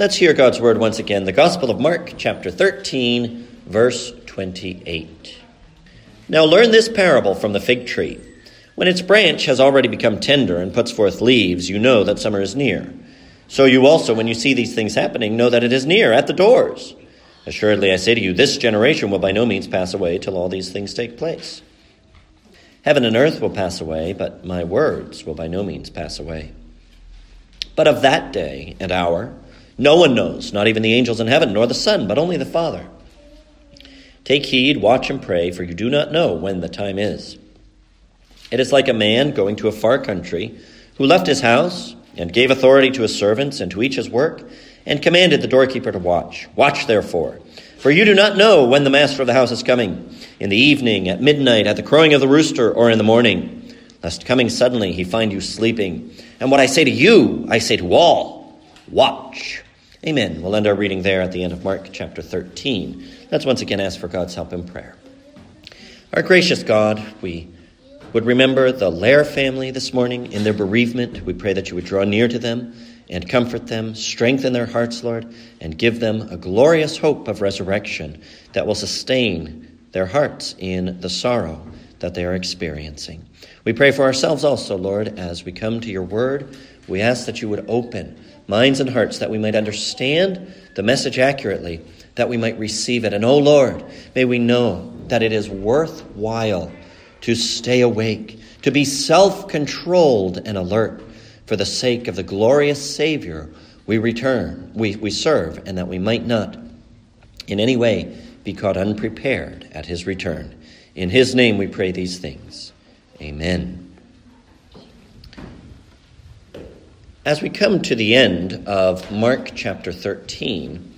Let's hear God's word once again. The Gospel of Mark, chapter 13, verse 28. Now learn this parable from the fig tree. When its branch has already become tender and puts forth leaves, you know that summer is near. So you also, when you see these things happening, know that it is near, at the doors. Assuredly, I say to you, this generation will by no means pass away till all these things take place. Heaven and earth will pass away, but my words will by no means pass away. But of that day and hour, no one knows, not even the angels in heaven, nor the Son, but only the Father. Take heed, watch, and pray, for you do not know when the time is. It is like a man going to a far country who left his house and gave authority to his servants and to each his work, and commanded the doorkeeper to watch. Watch, therefore, for you do not know when the master of the house is coming in the evening, at midnight, at the crowing of the rooster, or in the morning, lest coming suddenly he find you sleeping. And what I say to you, I say to all watch. Amen. We'll end our reading there at the end of Mark chapter 13. Let's once again ask for God's help in prayer. Our gracious God, we would remember the Lair family this morning in their bereavement. We pray that you would draw near to them and comfort them, strengthen their hearts, Lord, and give them a glorious hope of resurrection that will sustain their hearts in the sorrow that they are experiencing. We pray for ourselves also, Lord, as we come to your word. We ask that you would open minds and hearts that we might understand the message accurately, that we might receive it. And, oh Lord, may we know that it is worthwhile to stay awake, to be self controlled and alert for the sake of the glorious Savior we return, we, we serve, and that we might not in any way be caught unprepared at his return. In his name we pray these things. Amen. As we come to the end of Mark chapter 13,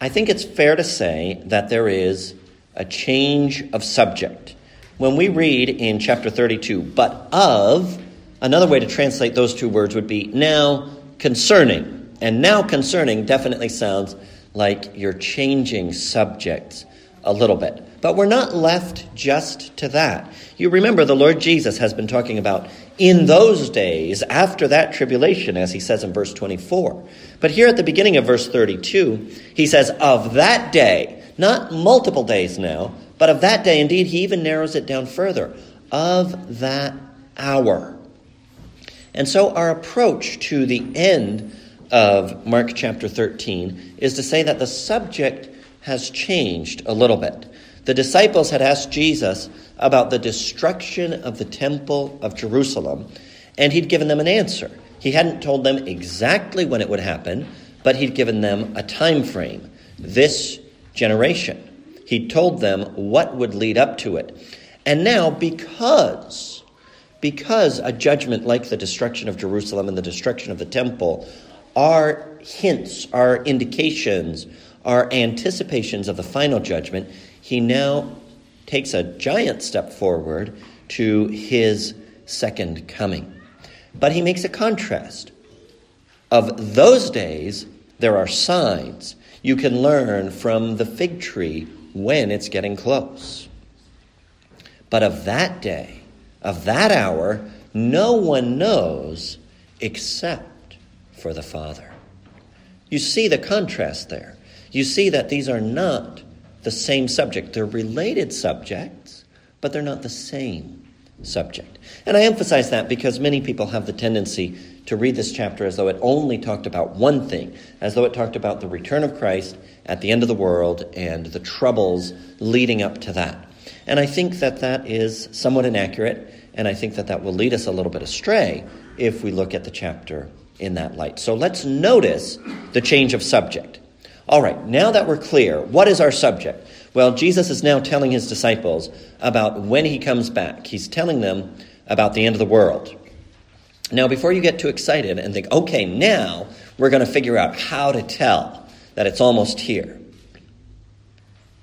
I think it's fair to say that there is a change of subject. When we read in chapter 32, but of, another way to translate those two words would be now concerning. And now concerning definitely sounds like you're changing subjects a little bit. But we're not left just to that. You remember the Lord Jesus has been talking about in those days after that tribulation, as he says in verse 24. But here at the beginning of verse 32, he says, Of that day, not multiple days now, but of that day, indeed, he even narrows it down further, of that hour. And so our approach to the end of Mark chapter 13 is to say that the subject has changed a little bit. The disciples had asked Jesus about the destruction of the temple of Jerusalem, and he'd given them an answer. He hadn't told them exactly when it would happen, but he'd given them a time frame. This generation. He told them what would lead up to it. And now, because because a judgment like the destruction of Jerusalem and the destruction of the temple are hints, are indications, are anticipations of the final judgment, he now takes a giant step forward to his second coming. But he makes a contrast. Of those days, there are signs you can learn from the fig tree when it's getting close. But of that day, of that hour, no one knows except for the Father. You see the contrast there. You see that these are not the same subject. They're related subjects, but they're not the same subject. And I emphasize that because many people have the tendency to read this chapter as though it only talked about one thing, as though it talked about the return of Christ at the end of the world and the troubles leading up to that. And I think that that is somewhat inaccurate, and I think that that will lead us a little bit astray if we look at the chapter in that light. So let's notice the change of subject. All right, now that we're clear, what is our subject? Well, Jesus is now telling his disciples about when he comes back. He's telling them about the end of the world. Now, before you get too excited and think, okay, now we're going to figure out how to tell that it's almost here.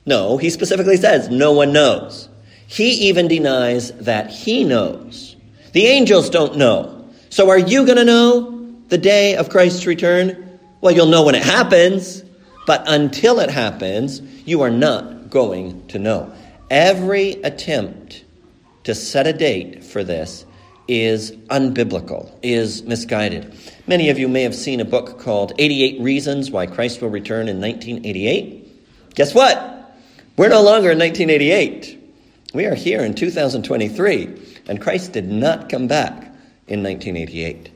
No, he specifically says no one knows. He even denies that he knows. The angels don't know. So are you going to know? the day of Christ's return? Well, you'll know when it happens, but until it happens, you are not going to know. Every attempt to set a date for this is unbiblical, is misguided. Many of you may have seen a book called 88 Reasons Why Christ Will Return in 1988. Guess what? We're no longer in 1988. We are here in 2023, and Christ did not come back in 1988.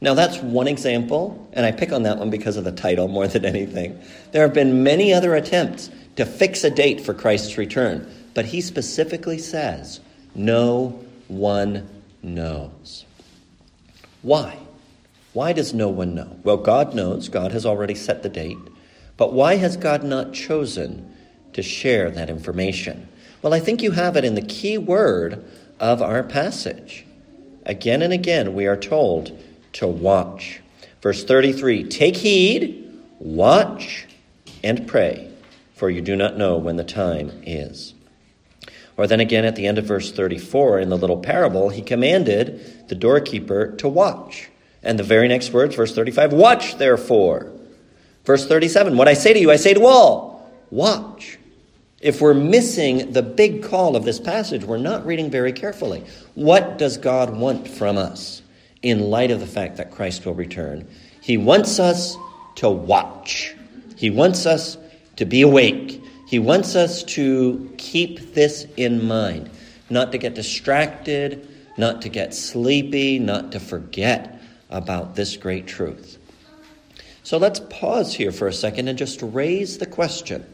Now, that's one example, and I pick on that one because of the title more than anything. There have been many other attempts to fix a date for Christ's return, but he specifically says, No one knows. Why? Why does no one know? Well, God knows. God has already set the date. But why has God not chosen to share that information? Well, I think you have it in the key word of our passage. Again and again, we are told to watch. Verse 33 Take heed, watch, and pray, for you do not know when the time is. Or then again at the end of verse 34 in the little parable, he commanded the doorkeeper to watch. And the very next words, verse 35, watch therefore. Verse 37, what I say to you, I say to all, watch. If we're missing the big call of this passage, we're not reading very carefully. What does God want from us in light of the fact that Christ will return? He wants us to watch. He wants us to be awake. He wants us to keep this in mind, not to get distracted, not to get sleepy, not to forget about this great truth. So let's pause here for a second and just raise the question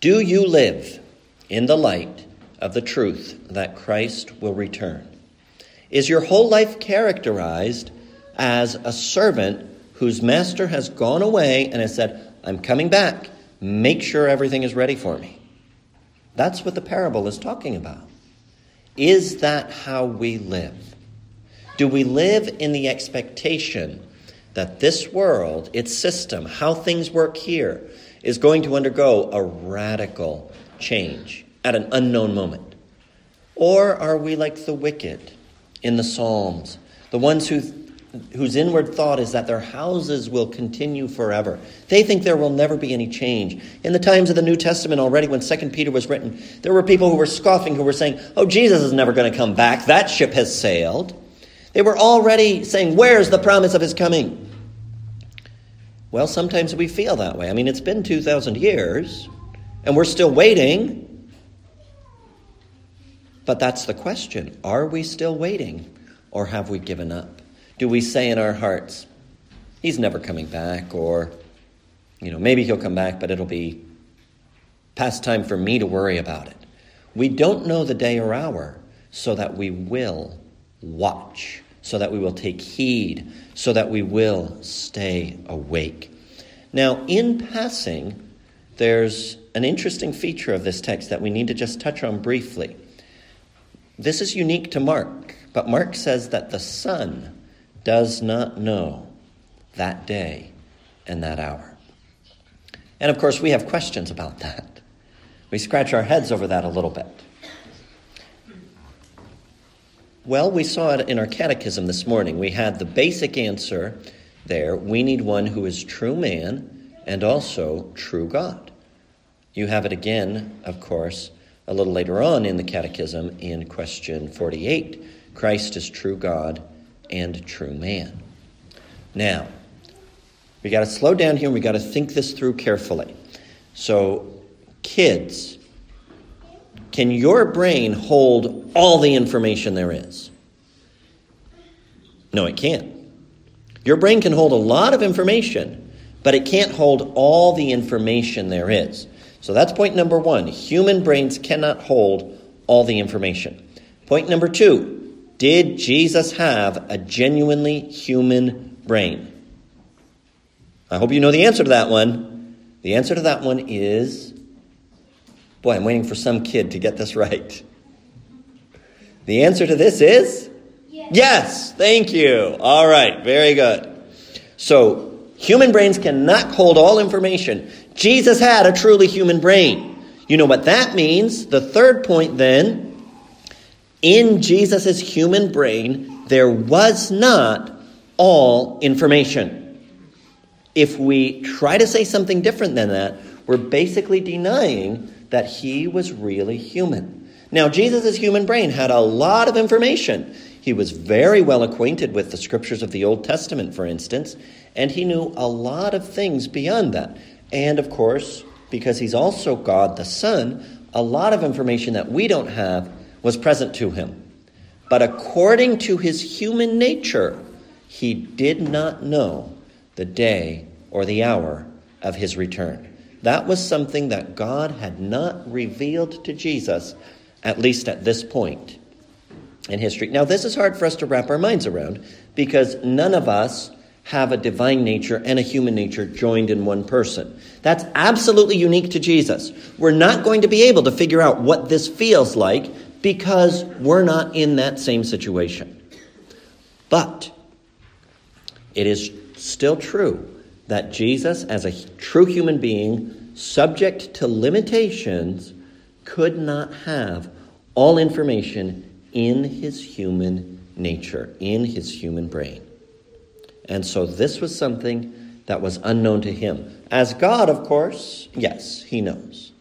Do you live in the light of the truth that Christ will return? Is your whole life characterized as a servant whose master has gone away and has said, I'm coming back? Make sure everything is ready for me. That's what the parable is talking about. Is that how we live? Do we live in the expectation that this world, its system, how things work here, is going to undergo a radical change at an unknown moment? Or are we like the wicked in the Psalms, the ones who whose inward thought is that their houses will continue forever. They think there will never be any change. In the times of the New Testament already, when 2 Peter was written, there were people who were scoffing, who were saying, Oh, Jesus is never going to come back. That ship has sailed. They were already saying, Where's the promise of his coming? Well, sometimes we feel that way. I mean, it's been 2,000 years, and we're still waiting. But that's the question. Are we still waiting, or have we given up? do we say in our hearts, He's never coming back, or, you know, maybe He'll come back, but it'll be past time for me to worry about it. We don't know the day or hour, so that we will watch, so that we will take heed, so that we will stay awake. Now, in passing, there's an interesting feature of this text that we need to just touch on briefly. This is unique to Mark, but Mark says that the Son does not know that day and that hour. And of course, we have questions about that. We scratch our heads over that a little bit. Well, we saw it in our catechism this morning. We had the basic answer there. We need one who is true man and also true God. You have it again, of course, a little later on in the catechism in question 48. Christ is true God and true man. Now, we got to slow down here and we got to think this through carefully. So, kids, can your brain hold all the information there is? No, it can't. Your brain can hold a lot of information, but it can't hold all the information there is. So that's point number one. Human brains cannot hold all the information. Point number two did Jesus have a genuinely human brain? I hope you know the answer to that one. The answer to that one is boy, I'm waiting for some kid to get this right. The answer to this is yes. yes. Thank you. All right, very good. So, human brains cannot hold all information. Jesus had a truly human brain. You know what that means? The third point then in Jesus' human brain, there was not all information. If we try to say something different than that, we're basically denying that he was really human. Now, Jesus' human brain had a lot of information. He was very well acquainted with the scriptures of the Old Testament, for instance, and he knew a lot of things beyond that. And of course, because he's also God the Son, a lot of information that we don't have was present to him. But according to his human nature, he did not know the day or the hour of his return. That was something that God had not revealed to Jesus, at least at this point in history. Now, this is hard for us to wrap our minds around because none of us have a divine nature and a human nature joined in one person. That's absolutely unique to Jesus. We're not going to be able to figure out what this feels like because we're not in that same situation. But it is still true that Jesus, as a true human being, subject to limitations, could not have all information in his human nature, in his human brain. And so this was something that was unknown to him. As God, of course, yes, he knows.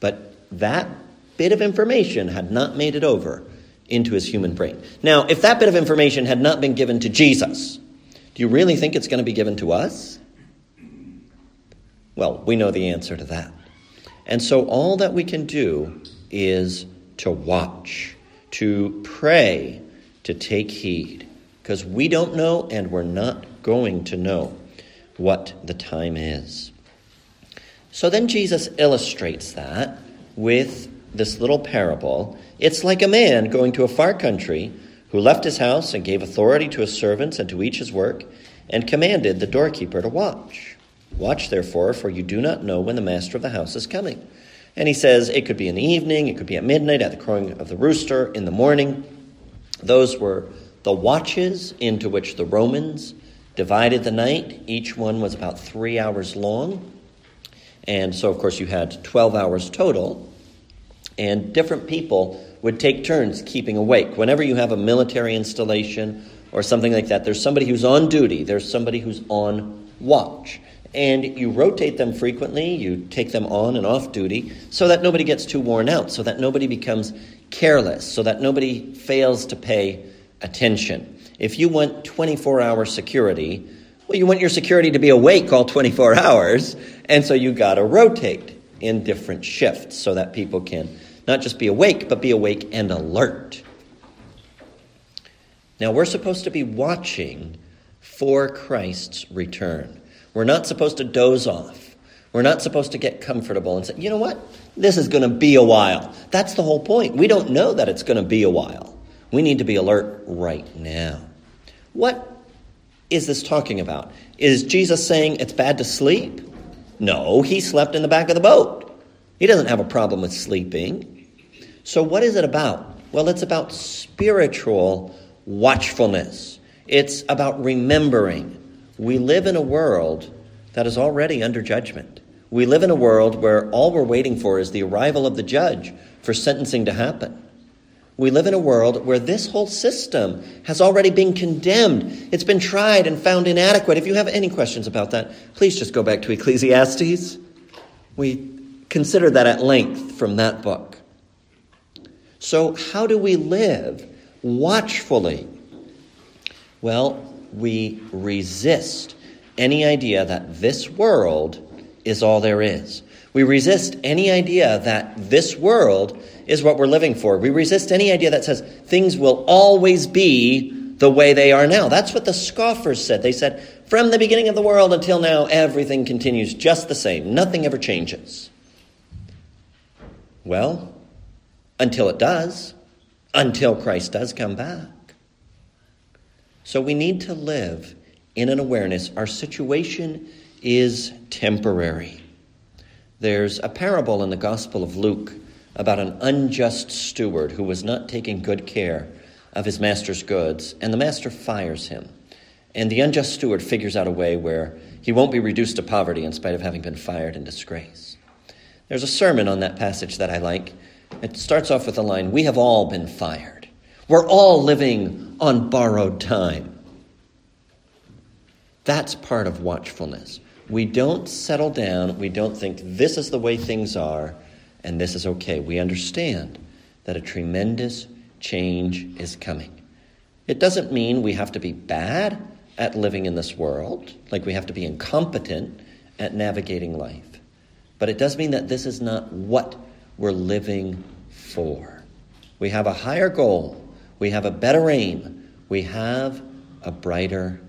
But that bit of information had not made it over into his human brain. Now, if that bit of information had not been given to Jesus, do you really think it's going to be given to us? Well, we know the answer to that. And so all that we can do is to watch, to pray, to take heed, because we don't know and we're not going to know what the time is. So then Jesus illustrates that with this little parable. It's like a man going to a far country who left his house and gave authority to his servants and to each his work, and commanded the doorkeeper to watch. Watch, therefore, for you do not know when the master of the house is coming. And he says it could be in the evening, it could be at midnight, at the crowing of the rooster, in the morning. Those were the watches into which the Romans divided the night. Each one was about three hours long. And so, of course, you had 12 hours total. And different people would take turns keeping awake. Whenever you have a military installation or something like that, there's somebody who's on duty, there's somebody who's on watch and you rotate them frequently, you take them on and off duty so that nobody gets too worn out, so that nobody becomes careless, so that nobody fails to pay attention. If you want 24 hour security, well, you want your security to be awake all 24 hours, and so you got to rotate in different shifts so that people can not just be awake, but be awake and alert. Now, we're supposed to be watching for Christ's return. We're not supposed to doze off. We're not supposed to get comfortable and say, you know what? This is going to be a while. That's the whole point. We don't know that it's going to be a while. We need to be alert right now. What is this talking about? Is Jesus saying it's bad to sleep? No, he slept in the back of the boat. He doesn't have a problem with sleeping. So, what is it about? Well, it's about spiritual watchfulness, it's about remembering. We live in a world that is already under judgment. We live in a world where all we're waiting for is the arrival of the judge for sentencing to happen. We live in a world where this whole system has already been condemned. It's been tried and found inadequate. If you have any questions about that, please just go back to Ecclesiastes. We consider that at length from that book. So, how do we live watchfully? Well, we resist any idea that this world is all there is. We resist any idea that this world is what we're living for. We resist any idea that says things will always be the way they are now. That's what the scoffers said. They said, from the beginning of the world until now, everything continues just the same. Nothing ever changes. Well, until it does, until Christ does come back. So we need to live in an awareness our situation is temporary. There's a parable in the Gospel of Luke about an unjust steward who was not taking good care of his master's goods, and the master fires him. And the unjust steward figures out a way where he won't be reduced to poverty in spite of having been fired in disgrace. There's a sermon on that passage that I like. It starts off with the line We have all been fired. We're all living on borrowed time. That's part of watchfulness. We don't settle down, we don't think this is the way things are and this is okay. We understand that a tremendous change is coming. It doesn't mean we have to be bad at living in this world, like we have to be incompetent at navigating life. But it does mean that this is not what we're living for. We have a higher goal, we have a better aim, we have a brighter.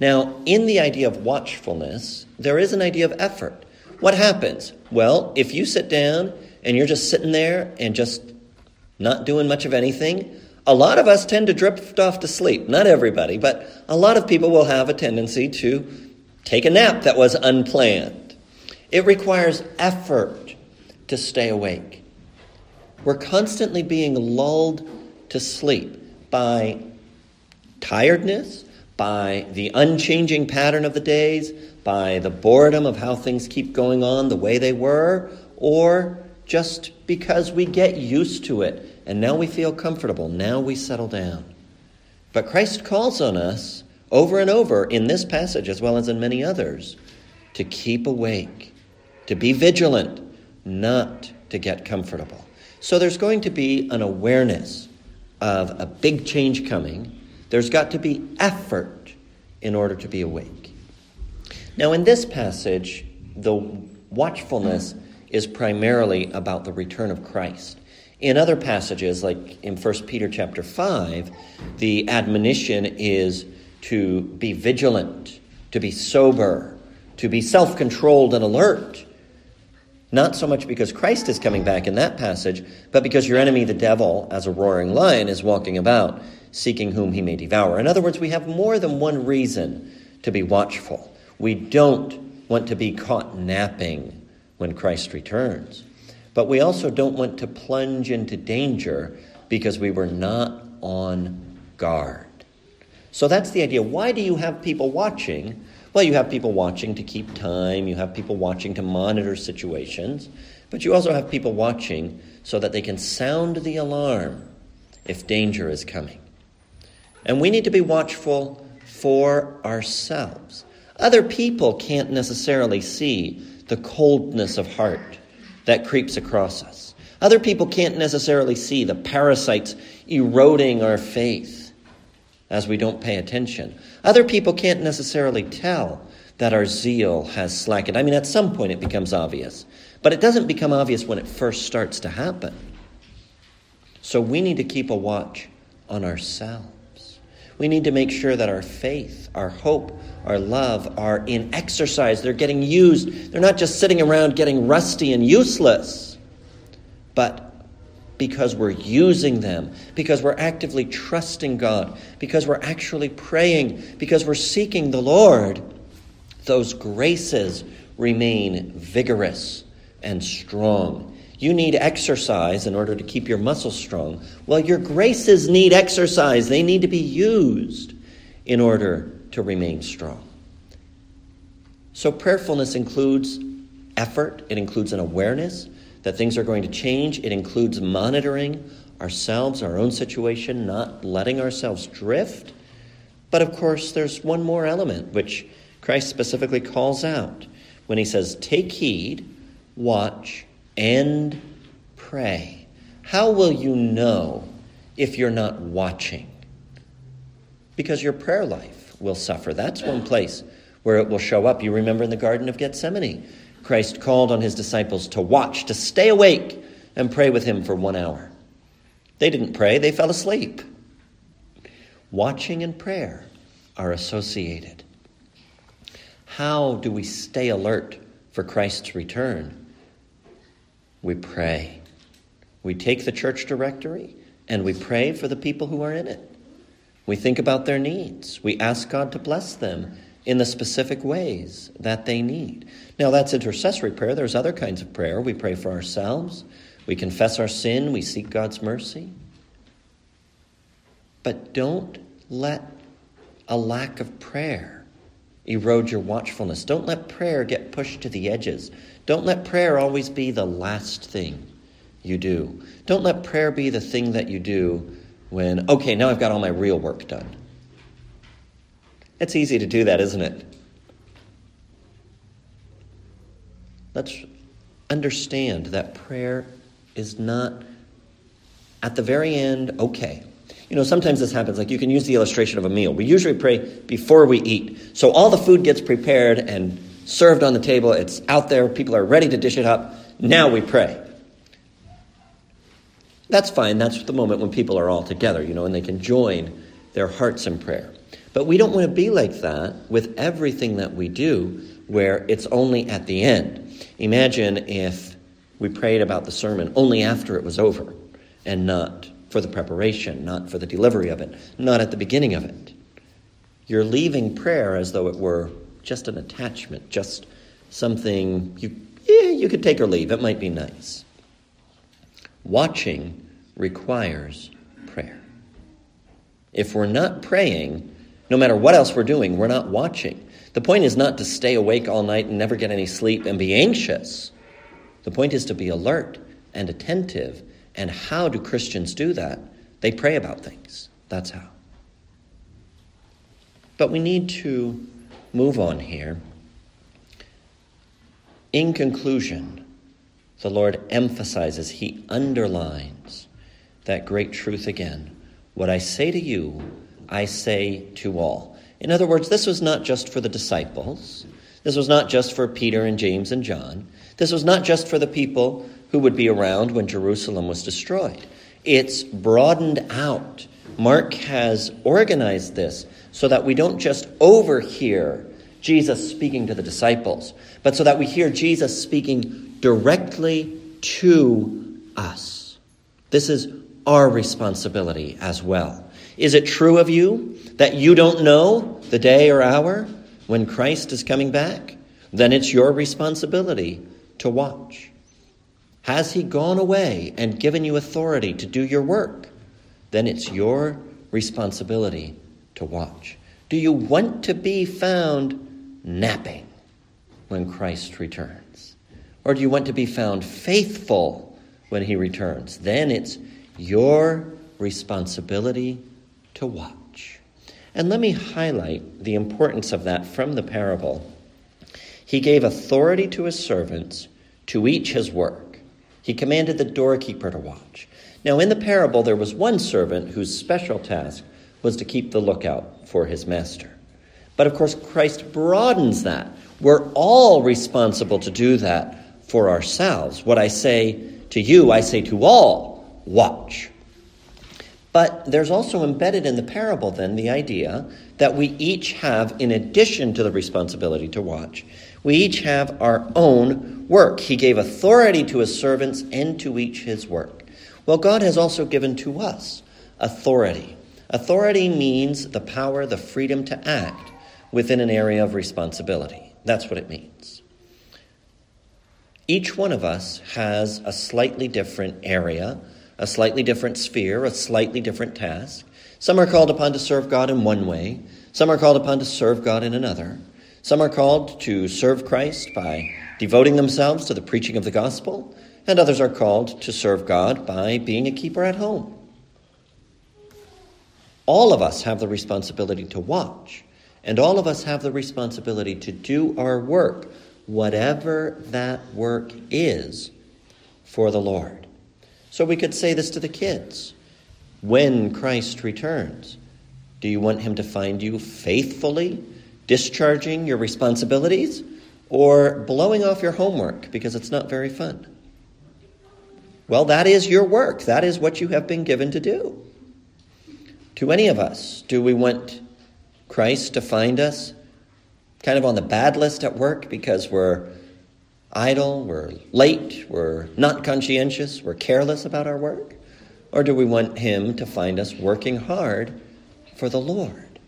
Now, in the idea of watchfulness, there is an idea of effort. What happens? Well, if you sit down and you're just sitting there and just not doing much of anything, a lot of us tend to drift off to sleep. Not everybody, but a lot of people will have a tendency to take a nap that was unplanned. It requires effort to stay awake. We're constantly being lulled to sleep by tiredness, by the unchanging pattern of the days, by the boredom of how things keep going on the way they were, or just because we get used to it and now we feel comfortable. Now we settle down. But Christ calls on us over and over in this passage, as well as in many others, to keep awake, to be vigilant, not to get comfortable. So there's going to be an awareness of a big change coming. There's got to be effort in order to be awake. Now, in this passage, the watchfulness is primarily about the return of Christ. In other passages, like in 1 Peter chapter 5, the admonition is to be vigilant, to be sober, to be self controlled and alert. Not so much because Christ is coming back in that passage, but because your enemy, the devil, as a roaring lion, is walking about, seeking whom he may devour. In other words, we have more than one reason to be watchful. We don't want to be caught napping when Christ returns. But we also don't want to plunge into danger because we were not on guard. So that's the idea. Why do you have people watching? Well, you have people watching to keep time, you have people watching to monitor situations, but you also have people watching so that they can sound the alarm if danger is coming. And we need to be watchful for ourselves. Other people can't necessarily see the coldness of heart that creeps across us. Other people can't necessarily see the parasites eroding our faith as we don't pay attention. Other people can't necessarily tell that our zeal has slackened. I mean, at some point it becomes obvious, but it doesn't become obvious when it first starts to happen. So we need to keep a watch on ourselves. We need to make sure that our faith, our hope, our love are in exercise. They're getting used. They're not just sitting around getting rusty and useless, but because we're using them, because we're actively trusting God, because we're actually praying, because we're seeking the Lord, those graces remain vigorous and strong. You need exercise in order to keep your muscles strong. Well, your graces need exercise, they need to be used in order to remain strong. So, prayerfulness includes effort, it includes an awareness that things are going to change, it includes monitoring ourselves, our own situation, not letting ourselves drift. But of course, there's one more element which Christ specifically calls out when he says, Take heed, watch, and pray. How will you know if you're not watching? Because your prayer life will suffer. That's one place where it will show up. You remember in the Garden of Gethsemane, Christ called on his disciples to watch, to stay awake, and pray with him for one hour. They didn't pray, they fell asleep. Watching and prayer are associated. How do we stay alert for Christ's return? We pray. We take the church directory and we pray for the people who are in it. We think about their needs. We ask God to bless them in the specific ways that they need. Now, that's intercessory prayer. There's other kinds of prayer. We pray for ourselves, we confess our sin, we seek God's mercy. But don't let a lack of prayer erode your watchfulness. Don't let prayer get pushed to the edges. Don't let prayer always be the last thing you do. Don't let prayer be the thing that you do when, okay, now I've got all my real work done. It's easy to do that, isn't it? Let's understand that prayer is not at the very end okay. You know, sometimes this happens. Like you can use the illustration of a meal. We usually pray before we eat. So all the food gets prepared and served on the table. It's out there. People are ready to dish it up. Now we pray. That's fine. That's the moment when people are all together, you know, and they can join their hearts in prayer. But we don't want to be like that with everything that we do, where it's only at the end. Imagine if we prayed about the sermon only after it was over and not for the preparation, not for the delivery of it, not at the beginning of it. You're leaving prayer as though it were just an attachment, just something you, yeah, you could take or leave. It might be nice. Watching requires prayer. If we're not praying, no matter what else we're doing, we're not watching. The point is not to stay awake all night and never get any sleep and be anxious. The point is to be alert and attentive. And how do Christians do that? They pray about things. That's how. But we need to move on here. In conclusion, the Lord emphasizes, He underlines that great truth again. What I say to you, I say to all. In other words, this was not just for the disciples. This was not just for Peter and James and John. This was not just for the people who would be around when Jerusalem was destroyed. It's broadened out. Mark has organized this so that we don't just overhear Jesus speaking to the disciples, but so that we hear Jesus speaking directly to us. This is our responsibility as well. Is it true of you that you don't know the day or hour when Christ is coming back? Then it's your responsibility to watch. Has he gone away and given you authority to do your work? Then it's your responsibility to watch. Do you want to be found napping when Christ returns? Or do you want to be found faithful when he returns? Then it's your responsibility to watch. And let me highlight the importance of that from the parable. He gave authority to his servants to each his work. He commanded the doorkeeper to watch. Now, in the parable, there was one servant whose special task was to keep the lookout for his master. But of course, Christ broadens that. We're all responsible to do that for ourselves. What I say to you, I say to all watch. But there's also embedded in the parable, then, the idea that we each have, in addition to the responsibility to watch, we each have our own work. He gave authority to his servants and to each his work. Well, God has also given to us authority. Authority means the power, the freedom to act within an area of responsibility. That's what it means. Each one of us has a slightly different area a slightly different sphere, a slightly different task. Some are called upon to serve God in one way, some are called upon to serve God in another. Some are called to serve Christ by devoting themselves to the preaching of the gospel, and others are called to serve God by being a keeper at home. All of us have the responsibility to watch, and all of us have the responsibility to do our work, whatever that work is, for the Lord. So we could say this to the kids when Christ returns. Do you want him to find you faithfully discharging your responsibilities or blowing off your homework because it's not very fun? Well, that is your work. That is what you have been given to do. To any of us, do we want Christ to find us kind of on the bad list at work because we're idle, we're late, we're not conscientious, we're careless about our work? Or do we want Him to find us working hard for the Lord?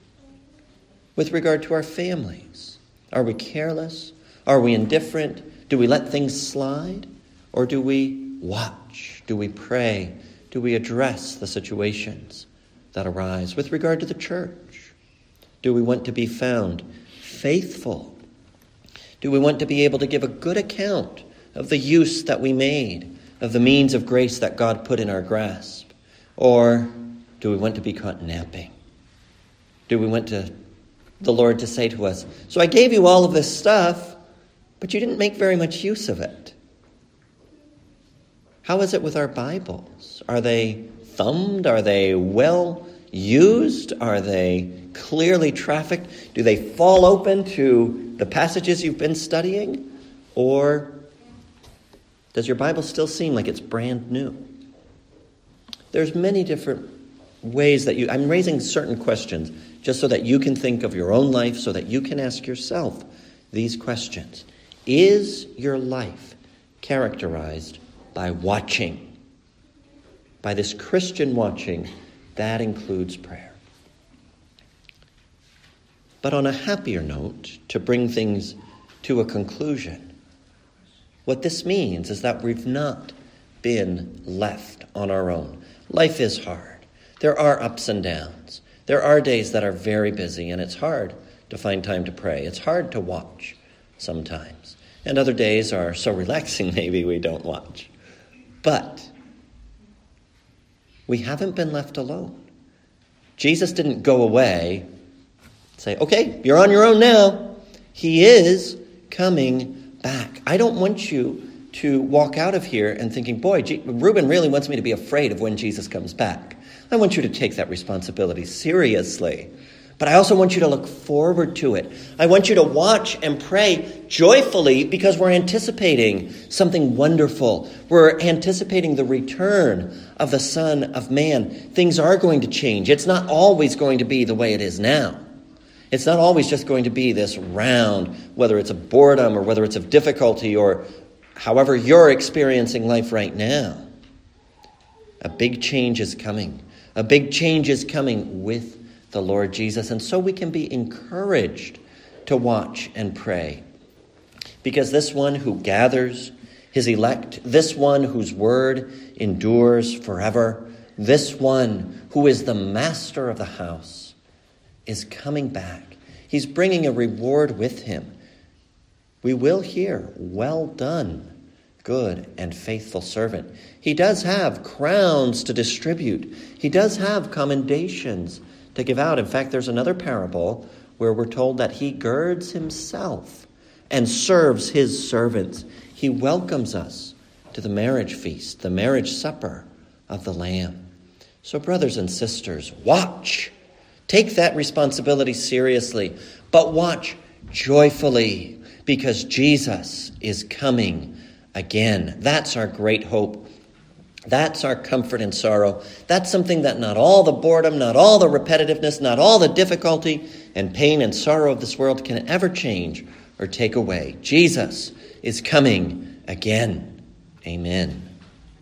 With regard to our families, are we careless? Are we indifferent? Do we let things slide? Or do we watch? Do we pray? Do we address the situations that arise? With regard to the church, do we want to be found faithful do we want to be able to give a good account of the use that we made of the means of grace that God put in our grasp? Or do we want to be caught napping? Do we want to, the Lord to say to us, So I gave you all of this stuff, but you didn't make very much use of it? How is it with our Bibles? Are they thumbed? Are they well used? Are they clearly trafficked? Do they fall open to the passages you've been studying? Or does your Bible still seem like it's brand new? There's many different ways that you I'm raising certain questions just so that you can think of your own life so that you can ask yourself these questions. Is your life characterized by watching? By this Christian watching that includes prayer. But on a happier note, to bring things to a conclusion, what this means is that we've not been left on our own. Life is hard. There are ups and downs. There are days that are very busy, and it's hard to find time to pray. It's hard to watch sometimes. And other days are so relaxing, maybe we don't watch. But we haven't been left alone. Jesus didn't go away, say, okay, you're on your own now. He is coming back. I don't want you to walk out of here and thinking, boy, G- Reuben really wants me to be afraid of when Jesus comes back. I want you to take that responsibility seriously. But I also want you to look forward to it. I want you to watch and pray joyfully because we're anticipating something wonderful. We're anticipating the return of the Son of Man. Things are going to change. It's not always going to be the way it is now. It's not always just going to be this round, whether it's of boredom or whether it's of difficulty or however you're experiencing life right now. A big change is coming. A big change is coming with the Lord Jesus. And so we can be encouraged to watch and pray. Because this one who gathers his elect, this one whose word endures forever, this one who is the master of the house, is coming back. He's bringing a reward with him. We will hear, Well done, good and faithful servant. He does have crowns to distribute, he does have commendations to give out. In fact, there's another parable where we're told that he girds himself and serves his servants. He welcomes us to the marriage feast, the marriage supper of the Lamb. So, brothers and sisters, watch. Take that responsibility seriously, but watch joyfully because Jesus is coming again. That's our great hope that's our comfort in sorrow. That's something that not all the boredom, not all the repetitiveness, not all the difficulty and pain and sorrow of this world can ever change or take away. Jesus is coming again. Amen.